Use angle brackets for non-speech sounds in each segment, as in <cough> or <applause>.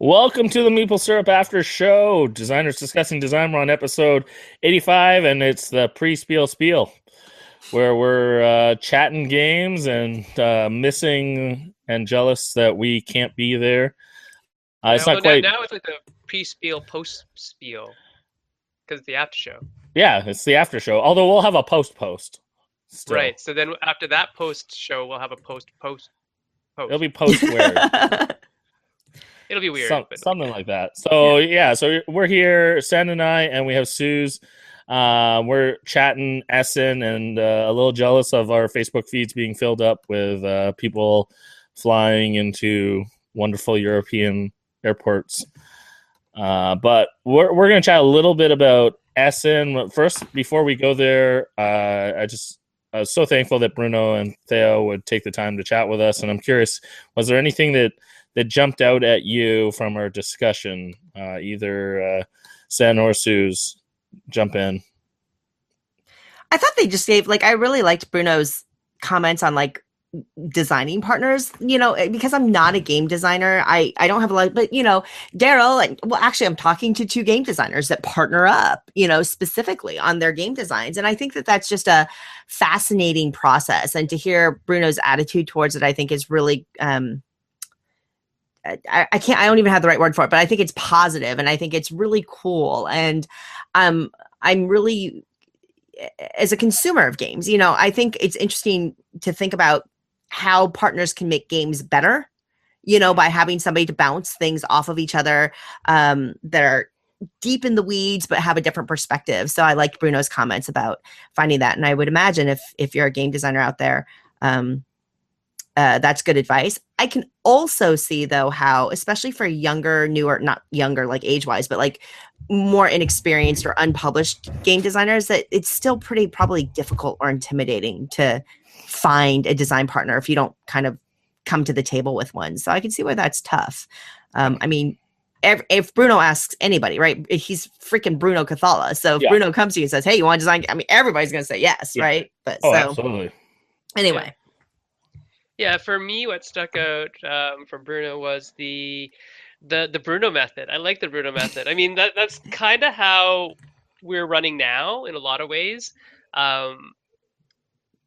Welcome to the Maple Syrup After Show. Designers discussing design. We're on episode 85, and it's the pre spiel spiel, where we're uh, chatting games and uh, missing and jealous that we can't be there. Uh, it's now, not quite. Now it's like the pre-spiel, post-spiel, because it's the after show. Yeah, it's the after show. Although we'll have a post post. Right. So then after that post show, we'll have a post post post. It'll be post where. <laughs> It'll be weird. Some, something like that. So yeah. yeah, so we're here, Sen and I, and we have Suze. Uh, we're chatting Essen and uh, a little jealous of our Facebook feeds being filled up with uh, people flying into wonderful European airports. Uh, but we're we're gonna chat a little bit about Essen first. Before we go there, uh, I just I was so thankful that Bruno and Theo would take the time to chat with us, and I'm curious, was there anything that that jumped out at you from our discussion? Uh, either uh, Sen or Suze, jump in. I thought they just gave like I really liked Bruno's comments on like designing partners you know eh, because i'm not a game designer i i don't have a lot but you know daryl and well actually i'm talking to two game designers that partner up you know specifically on their game designs and i think that that's just a fascinating process and to hear bruno's attitude towards it i think is really um I, I can't i don't even have the right word for it but i think it's positive and i think it's really cool and um i'm really as a consumer of games you know i think it's interesting to think about how partners can make games better you know by having somebody to bounce things off of each other um, that are deep in the weeds but have a different perspective. So i liked bruno's comments about finding that and i would imagine if if you're a game designer out there um, uh, that's good advice i can also see though how especially for younger newer not younger like age wise but like more inexperienced or unpublished game designers that it's still pretty probably difficult or intimidating to find a design partner if you don't kind of come to the table with one. So I can see why that's tough. Um, I mean, if, if, Bruno asks anybody, right? He's freaking Bruno Cathala. So if yeah. Bruno comes to you and says, "Hey, you want to design?" I mean, everybody's going to say yes, yeah. right? But oh, so absolutely. Anyway. Yeah, for me, what stuck out um, from Bruno was the the the Bruno method. I like the Bruno method. I mean, that that's kind of how we're running now in a lot of ways. Um,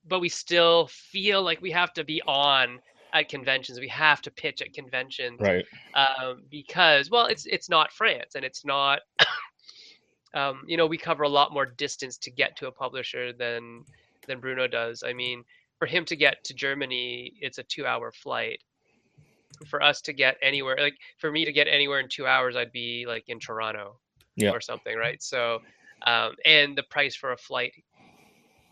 but we still feel like we have to be on at conventions. We have to pitch at conventions, right? Um, because well, it's it's not France, and it's not. <coughs> um, you know, we cover a lot more distance to get to a publisher than than Bruno does. I mean, for him to get to Germany, it's a two-hour flight. For us to get anywhere, like for me to get anywhere in two hours, I'd be like in Toronto yeah. or something, right? So, um, and the price for a flight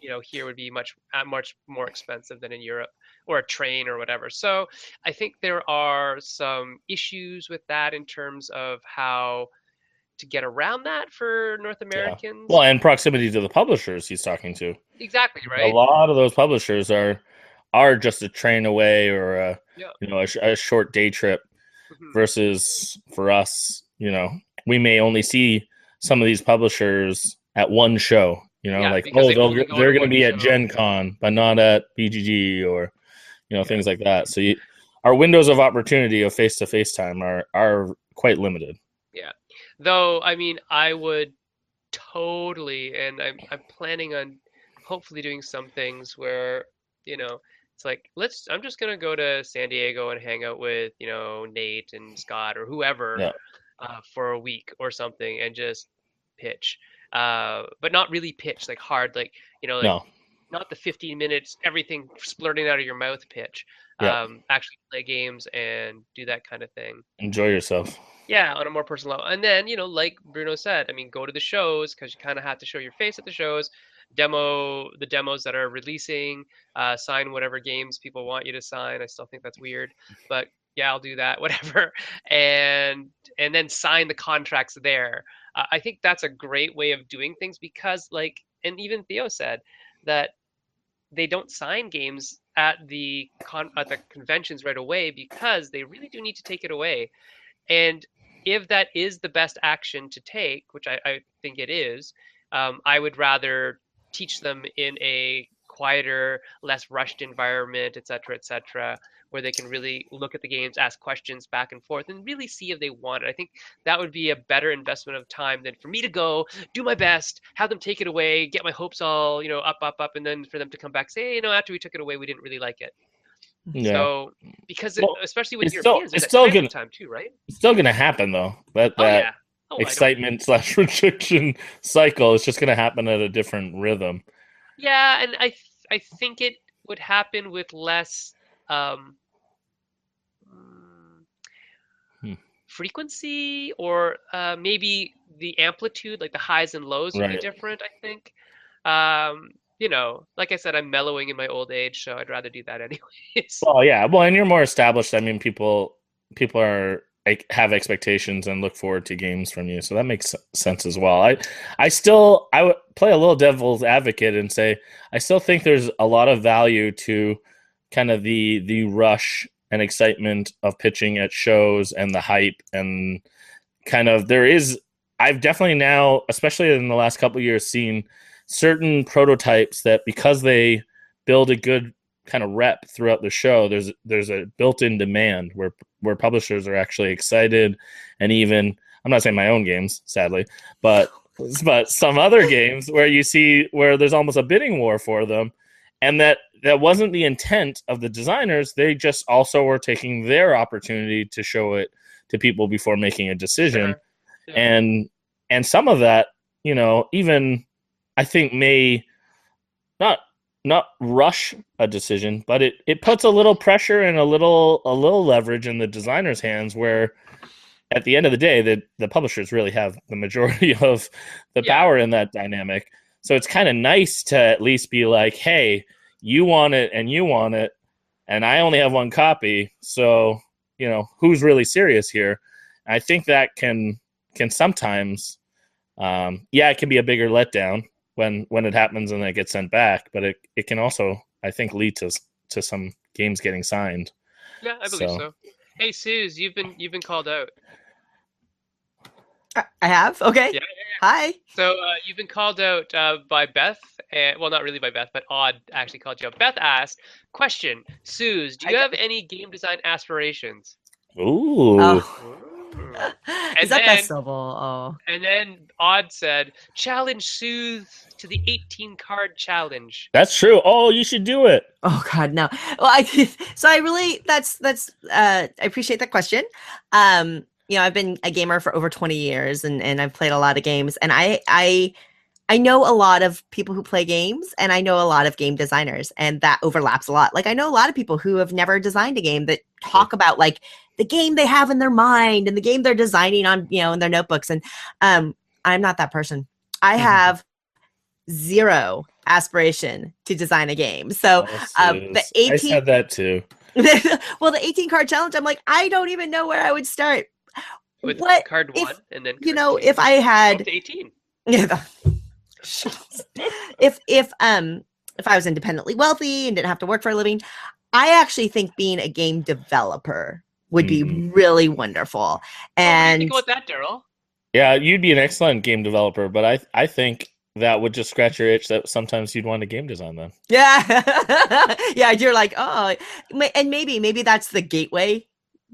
you know here would be much uh, much more expensive than in Europe or a train or whatever. So I think there are some issues with that in terms of how to get around that for North Americans. Yeah. Well, and proximity to the publishers he's talking to. Exactly right. A lot of those publishers are are just a train away or a yeah. you know a, a, short day trip mm-hmm. versus for us, you know, we may only see some of these publishers at one show you know, yeah, like oh, they are they're going to be at Gen Con, but not at BGG or you know things like that. So you, our windows of opportunity of face to face time are are quite limited. Though I mean, I would totally, and I'm I'm planning on hopefully doing some things where you know it's like let's i'm just gonna go to san diego and hang out with you know nate and scott or whoever yeah. uh, for a week or something and just pitch uh, but not really pitch like hard, like you know, like no. not the 15 minutes, everything splurting out of your mouth pitch. Yeah. Um, actually play games and do that kind of thing. Enjoy yourself. Yeah, on a more personal level. And then, you know, like Bruno said, I mean, go to the shows because you kind of have to show your face at the shows, demo the demos that are releasing, uh, sign whatever games people want you to sign. I still think that's weird, but yeah, I'll do that, <laughs> whatever. And and then sign the contracts there. Uh, I think that's a great way of doing things because, like, and even Theo said that they don't sign games at the con- at the conventions right away because they really do need to take it away. And if that is the best action to take, which I, I think it is, um, I would rather teach them in a quieter, less rushed environment, et cetera, et cetera, where they can really look at the games, ask questions back and forth, and really see if they want it. I think that would be a better investment of time than for me to go do my best, have them take it away, get my hopes all you know up, up, up, and then for them to come back say, hey, you know, after we took it away, we didn't really like it. Yeah. So because Well, especially with it's still- it's still gonna- time too, right? It's still gonna happen though. That Oh that yeah. Oh, excitement slash <laughs> rejection cycle is just gonna happen at a different rhythm. Yeah, and I th- I think it would happen with less um, mm, Hmm. frequency or uh, maybe the amplitude, like the highs and lows, would be different. I think. Um, you know, like I said, I'm mellowing in my old age, so I'd rather do that <laughs> anyways. Well, yeah. Well, and you're more established. I mean, people people are like have expectations and look forward to games from you, so that makes sense as well. I I still I would play a little devil's advocate and say I still think there's a lot of value to kind of the the rush and excitement of pitching at shows and the hype and kind of there is I've definitely now, especially in the last couple years, seen certain prototypes that because they build a good kind of rep throughout the show, there's there's a built-in demand where where publishers are actually excited and even I'm not saying my own games, sadly, but but some other games where you see where there's almost a bidding war for them and that that wasn't the intent of the designers they just also were taking their opportunity to show it to people before making a decision Sure. Yeah. and and some of that you know even i think may not not rush a decision but it it puts a little pressure and a little a little leverage in the designer's hands where at the end of the day the the publishers really have the majority <laughs> of the Yeah. power in that dynamic. So it's kind of nice to at least be like hey you want it and you want it and i only have one copy so you know who's really serious here? I think that can can sometimes um yeah it can be a bigger letdown when when it happens and it gets sent back but it, it can also i think lead to to some games getting signed yeah, I believe so- so. Hey, Suze, you've been you've been called out. I I have. Okay. Yeah, Hi. So uh, you've been called out uh, by Beth, and well, not really by Beth, but Odd actually called you out. Beth asked, "Question, Suze, do you I- have any game design aspirations?" ooh Oh. <laughs> And Is that then- Best Civil? Oh. And then Odd said, "Challenge Suze to the 18 card challenge." that's true oh you should do it Oh God, no. Well, I <laughs> so I really that's that's uh I appreciate that question. Um, you know, I've been a gamer for over 20 years and and I've played a lot of games and I I I know a lot of people who play games and I know a lot of game designers and that overlaps a lot. Like I know a lot of people who have never designed a game that talk about like the game they have in their mind and the game they're designing on, you know, in their notebooks and um I'm not that person. I Mhm. have zero aspiration to design a game. So Oh, um, the Sus. i 18 said that too <laughs> well, the 18 card challenge, I'm like, I don't even know where I would start. With what card if- one, and then you know, two. if I had 18. yeah, <laughs> <laughs> if if um if I was independently wealthy and didn't have to work for a living, I actually think being a game developer would be Mhm. really wonderful. What do you And think about that, Daryl? yeah you'd be an excellent game developer but i i think that would just scratch your itch that sometimes you'd want to game design them yeah, <laughs> yeah, you're like, oh, and maybe maybe that's the gateway.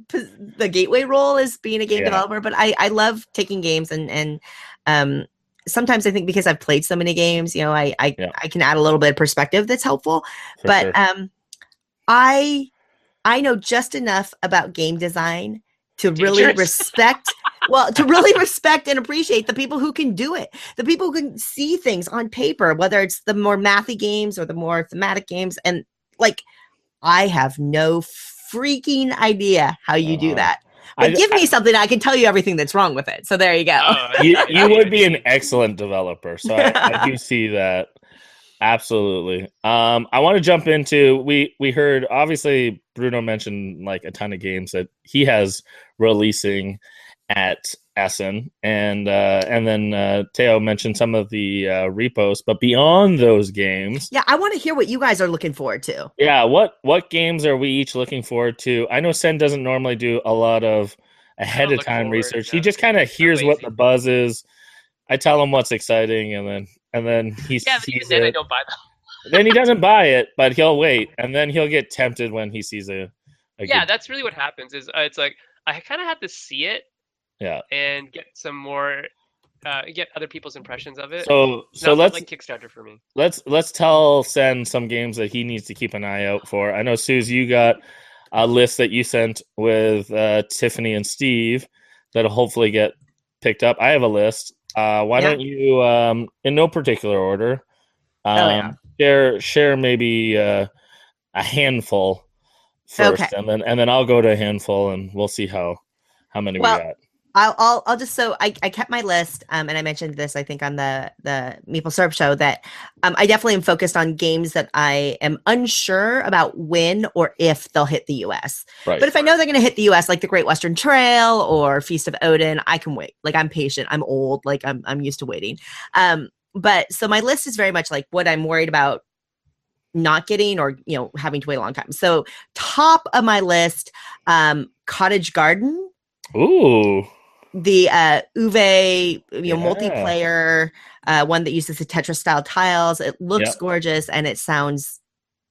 The gateway role is being a game Yeah. developer, but I I love taking games and and um sometimes I think because I've played so many games, you know, I I Yeah. I can add a little bit of perspective that's helpful. for but sure. um I I know just enough about game design to really respect well to really respect and appreciate the people who can do it the people who can see things on paper whether it's the more mathy games or the more thematic games and like i have no freaking idea how you do Uh-huh. that but I- give me something i can tell you everything that's wrong with it. So there you go. Oh, <laughs> you, you would be an excellent developer so I, I do <laughs> see that. Absolutely. Um i want to jump into we we heard obviously bruno mentioned like a ton of games that he has releasing at essen. And uh and then uh teo mentioned some of the uh repos but beyond those games yeah i want to hear what you guys are looking forward to. Yeah what what games are we each looking forward to? I know sen doesn't normally do a lot of ahead of time forward, research. he just kind of hears what the buzz is. I tell him what's exciting and then and then he Yeah, but even sees then I it. don't buy them. <laughs> then he doesn't <laughs> buy it but he'll wait and then he'll get tempted when he sees a a yeah, good- that's really what happens. Is uh, it's like I kind of have to see it yeah. and get some more, uh, get other people's impressions of it. So It's so not let's like Kickstarter for me. let's let's tell Sen some games that he needs to keep an eye out for. I know Suze, you got a list that you sent with uh, Tiffany and Steve that'll hopefully get picked up. I have a list. Uh, why Yeah. don't you, um, in no particular order, um, Oh, yeah. share share maybe uh, a handful first, Okay. and then and then I'll go to a handful, and we'll see how how many Well, we got. I'll, I'll, I'll just so I, I kept my list, um, and I mentioned this I think on the the Maple Syrup show that um, I definitely am focused on games that I am unsure about when or if they'll hit the U.S. Right. But if I know they're going to hit the U.S., like the Great Western Trail or Feast of Odin, I can wait. Like I'm patient. I'm old. Like I'm I'm used to waiting. Um, but so my list is very much like what I'm worried about not getting or you know having to wait a long time. So top of my list, um, Cottage Garden Ooh. The uh Uwe you know Yeah. multiplayer uh one that uses the Tetris style tiles. It looks Yep. gorgeous and it sounds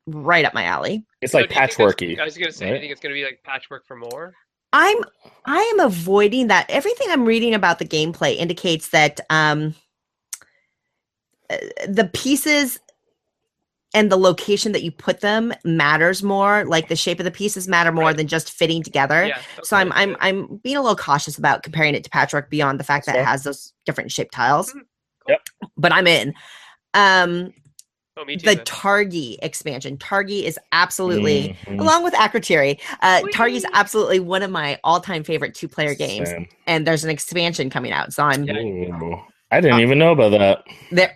right up my alley. It's like do you think that's- patchworky. I was gonna say, do you think it's gonna be like patchwork for more? I'm I am avoiding that. Everything I'm reading about the gameplay indicates that um uh, the pieces and the location that you put them matters more. Like the shape of the pieces matter more Right. than just fitting together. Yeah. So I'm I'm good. I'm being a little cautious about comparing it to Patchwork beyond the fact that Fair. it has those different shaped tiles. Mhm. Yep. But I'm in. Um Oh, me too. the then. Targi expansion. Targi is absolutely Mhm. along with Akrotiri. Uh Targi's Whee! absolutely one of my all-time favorite two-player games Same. and there's an expansion coming out. So I'm Yeah. Ooh. I didn't even know about that. there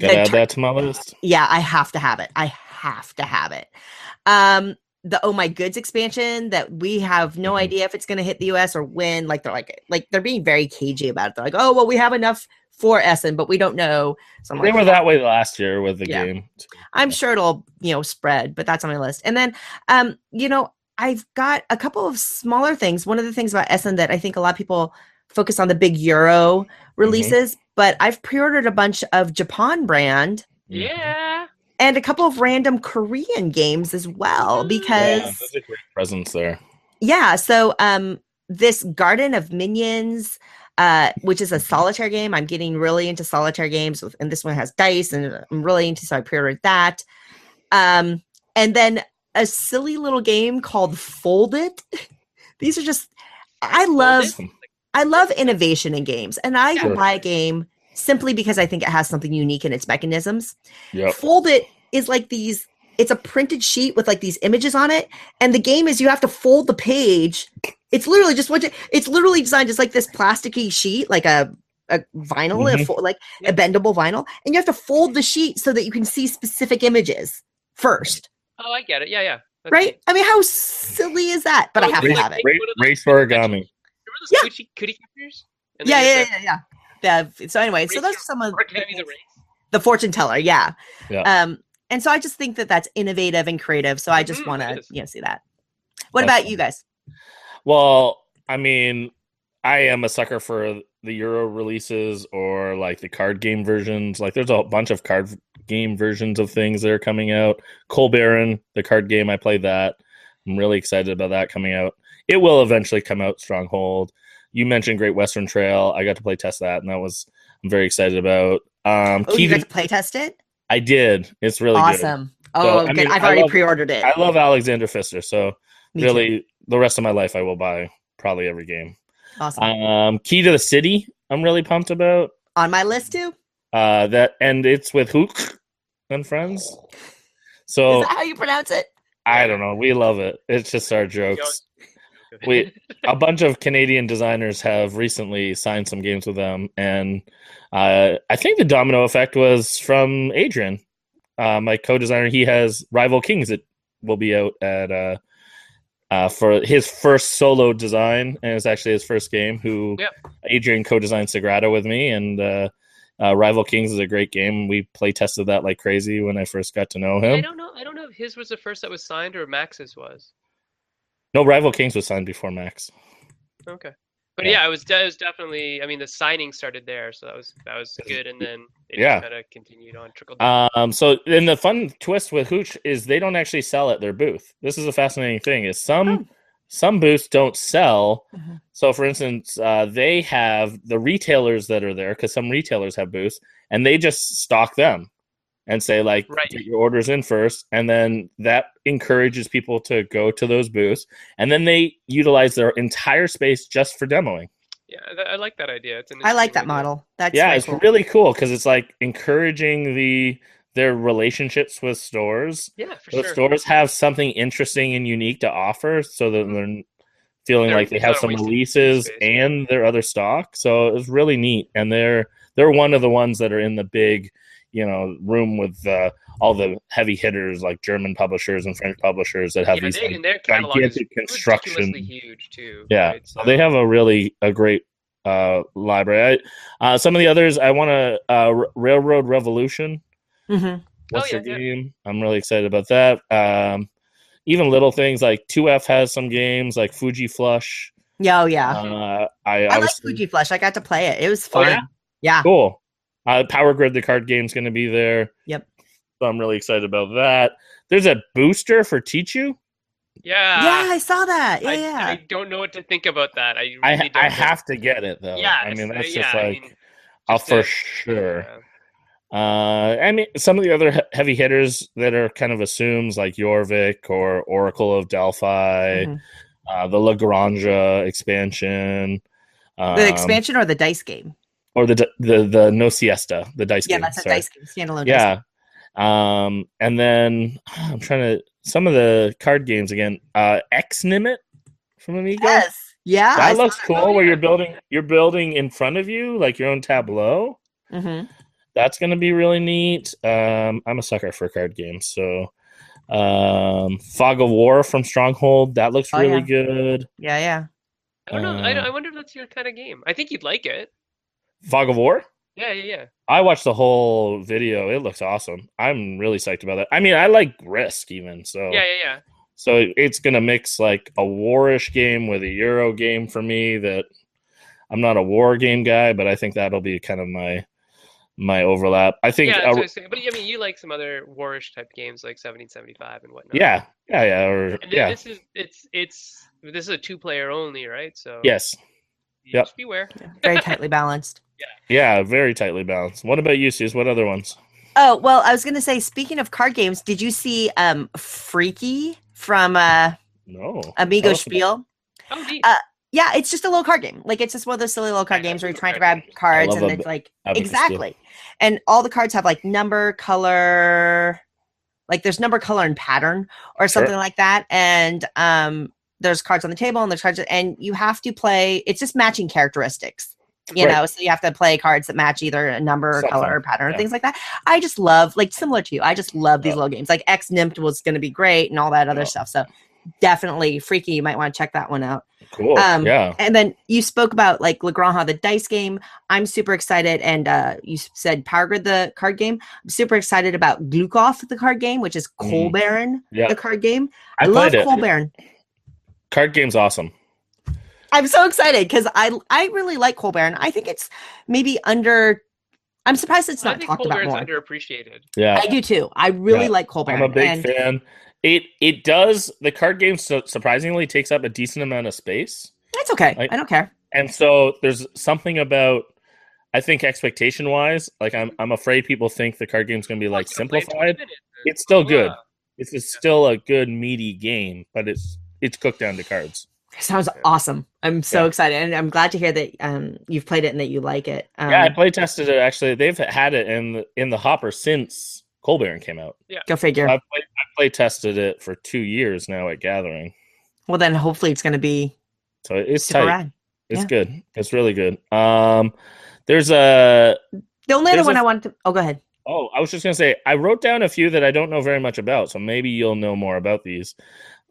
Gotta The add that to my list. yeah, I have to have it. I have to have it. Um the Oh My Goods expansion that we have no Mhm. idea if it's going to hit the US or when like they're like like they're being very cagey about it. They're like, "Oh, well we have enough for Essen, but we don't know." So I'm They like, were that way last year with the Yeah. game. I'm sure it'll, you know, spread, but that's on my list. And then um, you know, I've got a couple of smaller things. One of the things about Essen that I think a lot of people focus on the big Euro releases, but I've pre-ordered a bunch of Japan brand Yeah. and a couple of random Korean games as well Mm. because Yeah, there's a great presence there. yeah, so um this Garden of Minions uh which is a solitaire game. I'm getting really into solitaire games with- and this one has dice and I'm really into so I pre-ordered that. Um and then a silly little game called Fold It. <laughs> These are just I love It? I love innovation in games and I Sure. buy a game simply because I think it has something unique in its mechanisms. Yep. Fold it is like these it's a printed sheet with like these images on it and the game is you have to fold the page it's literally just what it's literally designed as like this plasticky sheet like a a vinyl a Mhm. fo- like a bendable vinyl and you have to fold the sheet so that you can see specific images first Oh, I get it. Yeah, yeah. That's right i mean how silly is that but i Oh, have to Race, have it ra- What are those- race origami. Remember those Yeah. coochie, cootie cutters? And then yeah yeah yeah yeah yeah so anyway so Race those are some of the- the can I be the things- race? the fortune teller yeah Yeah. um and so i just think that that's innovative and creative so i just Mhm, want to is. you know see that what about Awesome. you guys Well, I mean, I am a sucker for the Euro releases or like the card game versions. Like, there's a bunch of card game versions of things that are coming out. Coal Baron, the card game, I played that. I'm really excited about that coming out. It will eventually come out. Stronghold. You mentioned Great Western Trail. I got to play test that, and that was I'm very excited about. Um, oh you Key got to play test it I did. It's really good. awesome oh I good mean, i've already love- pre-ordered it I love Alexander Pfister, so Me too. really, the rest of my life, I will buy probably every game. awesome Um, Key to the City, I'm really pumped about. on my list too Uh, that and it's with Huch and friends. is So that how you pronounce it I don't know. We love it. It's just our jokes. We- <laughs> A bunch of Canadian designers have recently signed some games with them, and uh, I think the domino effect was from Adrian, uh, my co-designer. He has Rival Kings that will be out at uh, uh, for his first solo design, and it's actually his first game. Who Yep. Adrian co-designed Sagrada with me, and uh, uh, Rival Kings is a great game. We play tested that like crazy when I first got to know him. I don't know. I don't know if his was the first that was signed or Max's was. No, Rival Kings was signed before Max. Okay. But Yeah. yeah, it was, it was definitely. I mean, the signing started there, so that was that was good. And then it Yeah. kind of continued on trickle down. Um, so then the fun twist with Huch is they don't actually sell at their booth. This is a fascinating thing. Is some Oh. some booths don't sell. Mhm. So, for instance, uh, they have the retailers that are there because some retailers have booths, and they just stock them and say like, Right. get your orders in first, and then that encourages people to go to those booths, and then they utilize their entire space just for demoing. yeah, I like that idea. It's an I like that idea. model. That's yeah, very it's cool. really cool because it's like encouraging the their relationships with stores. Yeah, for sure. The sure. stores have something interesting and unique to offer, so that mm-hmm. they're feeling They're- like they have some releases space, yeah. and their other stock. So it's really neat, and they're they're one of the ones that are in the big, you know, room with uh, all the heavy hitters like German publishers and French publishers that have yeah, these. they, like, their catalog is gigantic construction. huge too. yeah, right? so they have a really a great uh, library. I, uh, some of the others I want to uh, R- Railroad Revolution. Mm-hmm. What's Oh, the yeah, yeah. game? I'm really excited about that. Um, even little things like 2F has some games like Fuji Flush. Yeah, oh yeah. Uh, I, I like Fuji Flush. I got to play it. It was Oh, fun. yeah? yeah. Cool. Uh, Power Grid, the card game, is going to be there. Yep. So I'm really excited about that. There's a booster for Tichu. yeah. yeah, I saw that. Yeah, I, yeah. I don't know what to think about that. I really I don't I have to get it though. Yeah, I mean that's yeah, just I like mean, I'll just for to- sure. yeah. Uh, I mean, some of the other he- heavy hitters that are kind of assumes like Jorvik or Oracle of Delphi, Mhm. uh, the La Granja expansion, um, the expansion or the dice game? Or the the the No Siesta, the dice Yeah, game. that's a dice game. Standalone. dice Yeah. Um, and then <sighs> I'm trying to some of the card games again. Uh, X Nimmt from Amigo. Yes. Yeah. That I looks cool. Oh, Where you're building, you're building in front of you, like your own tableau. Mhm. That's gonna be really neat. Um, I'm a sucker for card games, so um, Fog of War from Stronghold that looks Oh, really yeah. good. Yeah, yeah. I don't know. I, Uh, I wonder if that's your kind of game. I think you'd like it. Fog of War. Yeah, yeah, yeah. I watched the whole video. It looks awesome. I'm really psyched about that. I mean, I like Risk even, so Yeah, yeah, yeah. so it's gonna mix like a warish game with a Euro game for me. That I'm not a war game guy, but I think that'll be kind of my my overlap. I think Yeah, a- that's what I was. But I mean, you like some other warish type games like 1775 and whatnot. yeah, yeah, yeah, or And yeah, this is it's it's this is a two player only, right? So yes, Yep. just beware. yeah. Very tightly balanced. Yeah, very tightly balanced. What about you, Sus? What other ones? Oh, well, I was going to say, speaking of card games, did you see um Freaky from uh No, Amigo Tell us about- Spiel? Oh, neat. Uh, Yeah, it's just a little card game. Like it's just one of those silly little card games where you're trying to grab cards and a it's like exactly. And all the cards have like number, color, like there's number, color, and pattern or Sure. something like that. And um there's cards on the table and there's cards and you have to play it's just matching characteristics. You Right. know, so you have to play cards that match either a number or Something, color or pattern or things like that. I just love like similar to you. I just love these Yeah. little games. Like X Nimmt was gonna be great and all that other Yeah. stuff. So definitely freaky. You might want to check that one out. Cool. Um, yeah. And then you spoke about like La Granja, the dice game. I'm super excited. And uh, you said Power Grid, the card game. I'm super excited about Glück Auf, the card game, which is Coal Mm. Baron, Yeah. the card game. I, I, love played. Coal Baron. Card game's awesome. I'm so excited because I I really like Coal and I think it's maybe under. I'm surprised it's I not think talked about Coal Baron's more. underappreciated. Yeah. I do too. I really Yeah. like Coal I'm a big and fan. It it does the card game su- surprisingly takes up a decent amount of space, It's okay. Like- I don't care. and so there's something about I think expectation wise, like I'm I'm afraid people think the card game's gonna be like You can play in 20 simplified. It's still blah, blah, good. blah. It's it's still a good meaty game, but it's it's cooked down to cards. Sounds awesome. I'm so Yeah. excited, and I'm glad to hear that um, you've played it and that you like it. Um, yeah, I play tested it actually. They've had it in the, in the hopper since Coal Baron came out. Yeah. go figure. I've play, I play tested it for two years now at Gathering, well, then hopefully it's going to be so it's super tight. rad. It's Yeah. good. It's really good. Um, there's a The only other one a- I wanted to. Oh, go ahead. oh, I was just gonna say I wrote down a few that I don't know very much about, so maybe you'll know more about these.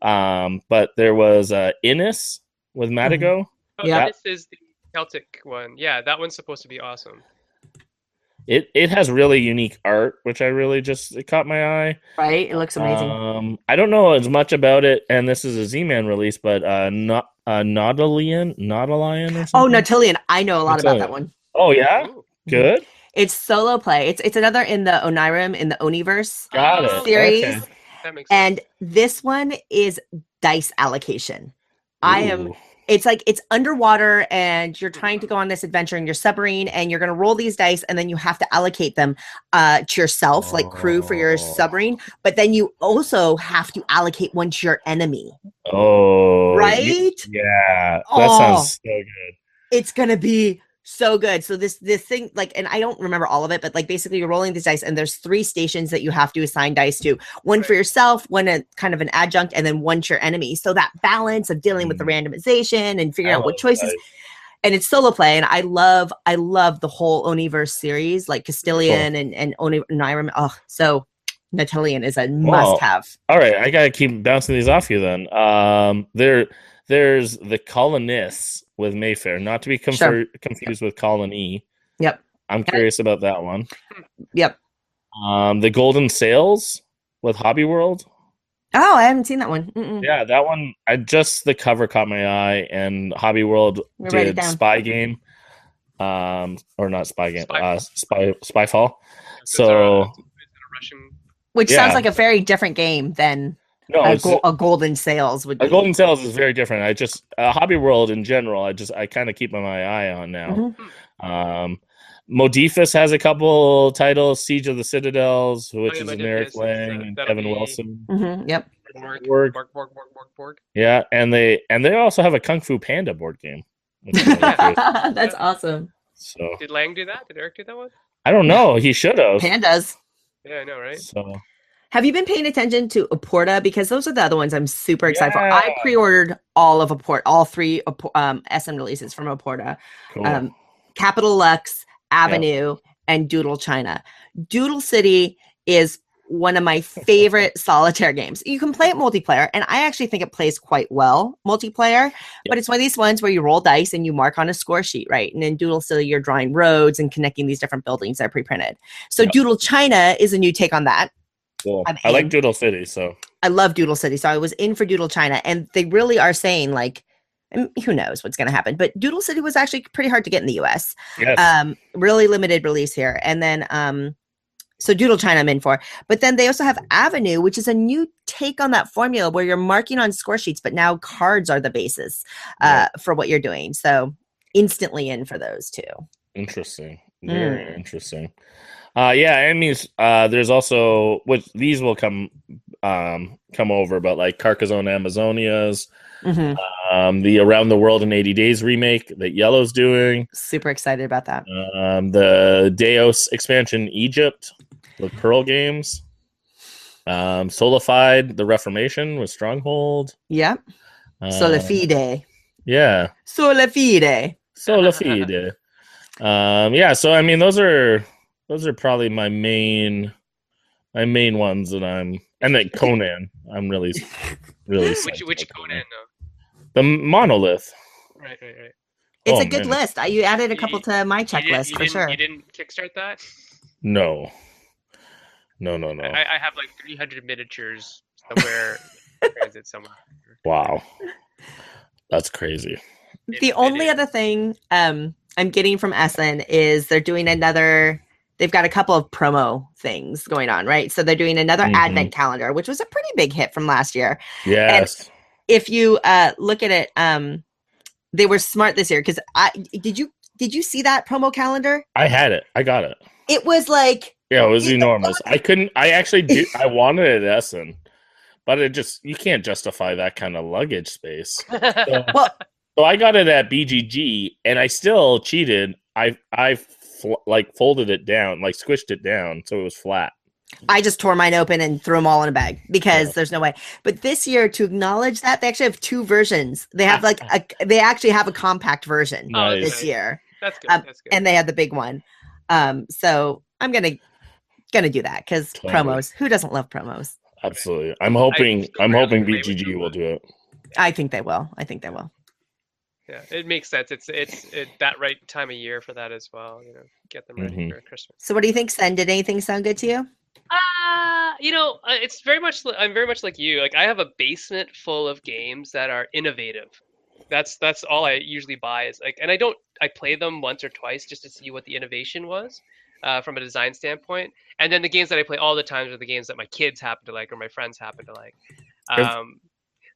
Um, but there was uh, Inis with Matagot. Oh, Yeah. this is the Celtic one. Yeah, that one's supposed to be awesome. It it has really unique art, which I really just it caught my eye. Right? It looks amazing. Um, I don't know as much about it, and this is a Z-Man release, but uh, not uh, Nautilion, Nautilion or something. oh, something. Nautilion. I know a lot What's about that? that one. Oh yeah, good. It's solo play. It's it's another in the Onirim in the Oniverse Got Oh, it. series. Okay. That makes sense. And this one is dice allocation. I am it's like it's underwater and you're trying to go on this adventure in your submarine and you're going to roll these dice and then you have to allocate them uh to yourself like crew for your Oh. submarine but then you also have to allocate one to your enemy Oh, right Yeah, that Oh. sounds so good. it's going to be so good so this this thing like and i don't remember all of it but like basically you're rolling these dice and there's three stations that you have to assign dice to one for yourself one a kind of an adjunct and then one to your enemy so that balance of dealing with the randomization and figuring I out what choices dice. and it's solo play and i love i love the whole oniverse series like Castellion and and oni Onirim. oh so Nautilion is a must have All right, I gotta keep bouncing these off you then. Um, there, there's the colonists with Mayfair, not to be confer- Sure. confused with colony. Yep. I'm curious about that one. yep Um, the Golden Sails with Hobby World. oh i haven't seen that one Mm-mm. Yeah, that one. I just the cover caught my eye, and Hobby World We'll did. Spy Game, um, or not Spy Game, Spyfall. uh, Spy Spyfall. Is a- So a Russian which Yeah. sounds like a very different game than no, a, go- a golden sales would be a Golden Sails is very different. I just uh, Hobby World in general. I just I kind of keep my eye on now. Mhm. Um, Modifus has a couple titles: Siege of the Citadels, which yeah, is Modifus Eric is, Lang and Kevin be- Wilson. Mhm, yep Borg, Borg. Borg, Borg. Yeah, and they and they also have a Kung Fu Panda board game. which is <laughs> that's awesome so Did Lang do that? Did Eric do that one? I don't know. He should have. pandas Yeah, I know, right? So Have you been paying attention to Aporta? Because those are the other ones I'm super excited for. I pre-ordered all of Aport, all three um, Essen releases from Aporta. cool. Um, Capital Lux, Avenue, and Doodle China. Doodle City is one of my <laughs> favorite solitaire games. You can play it multiplayer, and I actually think it plays quite well multiplayer. But it's one of these ones where you roll dice and you mark on a score sheet, right? And in Doodle City, you're drawing roads and connecting these different buildings that are pre-printed. So Yep. Doodle China is a new take on that. Cool. I'm I like. Doodle City. So I love Doodle City, so I was in for Doodle China, and they really are saying like, and who knows what's going to happen. But Doodle City was actually pretty hard to get in the U.S. yes, Um, really limited release here, and then um, so Doodle China I'm in for. But then they also have Avenue, which is a new take on that formula where you're marking on score sheets, but now cards are the basis uh, for what you're doing. So instantly in for those two. interesting. Very Mm. interesting. Uh, yeah, and means uh, there's also which these will come um come over, but like Carcassonne Amazonas, hmm um, the Around the World in 80 Days remake that Yellow's doing, Super excited about that. um, the Deus expansion Egypt with Pearl Games, um, Sola Fide the Reformation with Stronghold. Yep. Um, Sola fide. Yeah, Sola fide. Sola Fide. <laughs> um, yeah, so I mean, those are those are probably my main my main ones that I'm, and then Conan. I'm really really Which which Conan though? The monolith. Right, right, right. It's Oh, a good man. list. I, you added a You- couple to my checklist for sure. You didn't kickstart that? No, no, no, no. I, I have like 300 miniatures somewhere. in transit <laughs> somewhere. Wow, that's crazy. It- the it only is. other thing um I'm getting from Essen is they're doing another they've got a couple of promo things going on, right? So they're doing another Mhm. advent calendar, which was a pretty big hit from last year. Yes. If you uh look at it, um they were smart this year because I did you did you see that promo calendar? I had it. I got it. It was like Yeah, it was enormous. I couldn't. I actually did. I <laughs> wanted it at Essen, but it just you can't justify that kind of luggage space. <laughs> So, well so I got it at BGG, and I still cheated. I I fl- like folded it down, like squished it down, so it was flat. I just tore mine open and threw them all in a bag because Yeah. there's no way. But this year, to acknowledge that, they actually have two versions. They have like <laughs> a, they actually have a compact version Oh, Nice. this year, That's good. Um, that's good. and they had the big one. Um, so I'm gonna gonna do that because Totally. promos. Who doesn't love promos? Absolutely. I'm hoping. I'm hoping play BGG will do it. I think they will. I think they will. Yeah, it makes sense. It's it's it, that right time of year for that as well. You know, get them ready Mhm. for Christmas. So what do you think, Sen? Did anything sound good to you? Uh, you know, uh, it's very much. I'm very much like you. Like I have a basement full of games that are innovative. That's that's all I usually buy is like, and I don't. I play them once or twice just to see what the innovation was. uh, from a design standpoint. And then the games that I play all the times are the games that my kids happen to like or my friends happen to like. Um,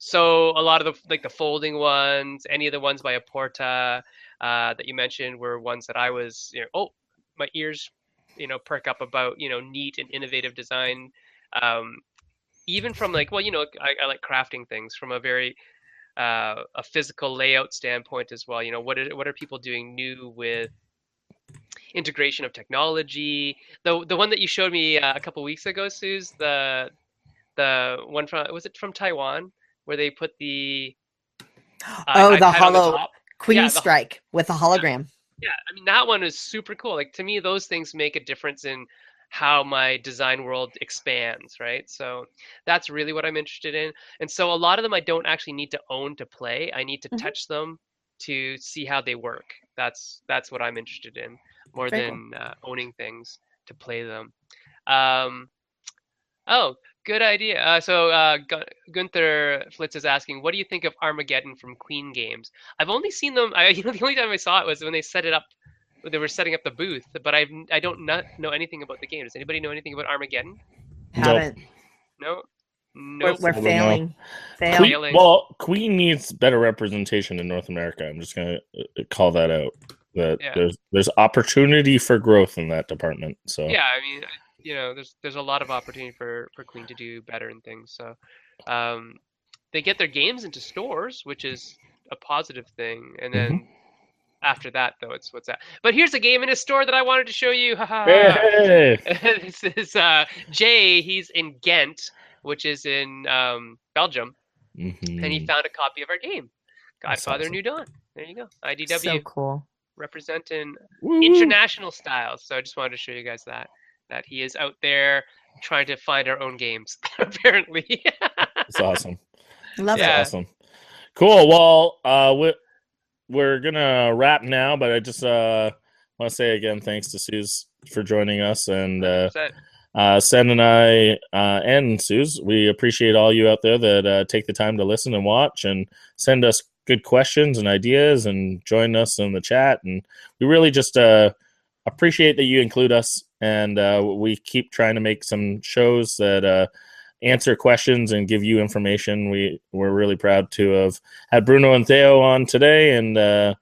so a lot of the like the folding ones, any of the ones by Aporta uh, that you mentioned were ones that I was, you know, oh, my ears, you know, perk up about, you know, neat and innovative design. Um, even from like, well, you know, I, I like crafting things from a very uh, a physical layout standpoint as well. You know, what are what are people doing new with integration of technology? The the one that you showed me uh, a couple weeks ago, Suze, the the one from was it from Taiwan where they put the uh, oh the hollow the Queen yeah, the, Strike with a hologram. Yeah, I mean that one is super cool. Like to me, those things make a difference in how my design world expands, right? So that's really what I'm interested in. And so a lot of them I don't actually need to own to play. I need to mm-hmm. touch them to see how they work. That's that's what I'm interested in more Very than cool. uh, owning things to play them. Um, oh, good idea. Uh, so uh, Gunther Flitz is asking, what do you think of Armageddon from Queen Games? I've only seen them. <laughs> I, you know, the only time I saw it was when they set it up they were setting up the booth, but I I don't not know anything about the game. Does anybody know anything about Armageddon? Haven't. No. No. We're, we're failing. Queen, well, Queen needs better representation in North America. I'm just gonna uh, call that out. That yeah. there's there's opportunity for growth in that department. So yeah, I mean, you know, there's there's a lot of opportunity for for Queen to do better and things. So um, they get their games into stores, which is a positive thing, and then. Mm-hmm after that, though, it's what's that. But here's a game in a store that I wanted to show you. Hey. <laughs> this is uh, Jay. He's in Ghent, which is in um, Belgium, mm-hmm. and he found a copy of our game, Godfather awesome. New Dawn. There you go. IDW. So cool. Representing Woo. international styles. So I just wanted to show you guys that that he is out there trying to find our own games. <laughs> apparently. It's awesome. Love yeah. it. Awesome. Cool. Well, uh, we we're gonna wrap now, but I just uh, want to say again, thanks to Suze for joining us, and uh, uh, Sen and I uh, and Suze, we appreciate all you out there that uh, take the time to listen and watch and send us good questions and ideas and join us in the chat, and we really just uh, appreciate that you include us, and uh, we keep trying to make some shows that. Uh, answer questions and give you information. We we're really proud to have had Bruno and Theo on today, and uh,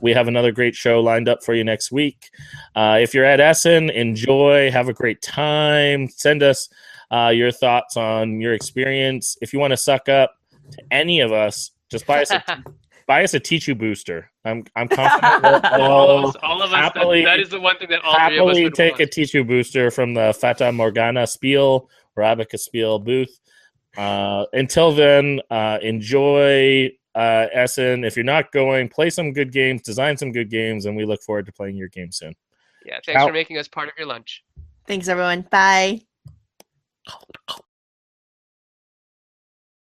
we have another great show lined up for you next week. Uh, if you're at Essen, enjoy, have a great time. Send us uh, your thoughts on your experience. If you want to suck up to any of us, just buy us a <laughs> buy us a Tichu booster. I'm I'm confident <laughs> all, of us, all of us happily, that, that is the one thing that all happily take want. a Tichu booster from the Fata Morgana Spiel or Abacus Spiel booth. Uh, until then, uh, enjoy uh, Essen. If you're not going, play some good games, design some good games, and we look forward to playing your game soon. Yeah, thanks Ciao. for making us part of your lunch. Thanks, everyone. Bye. <laughs>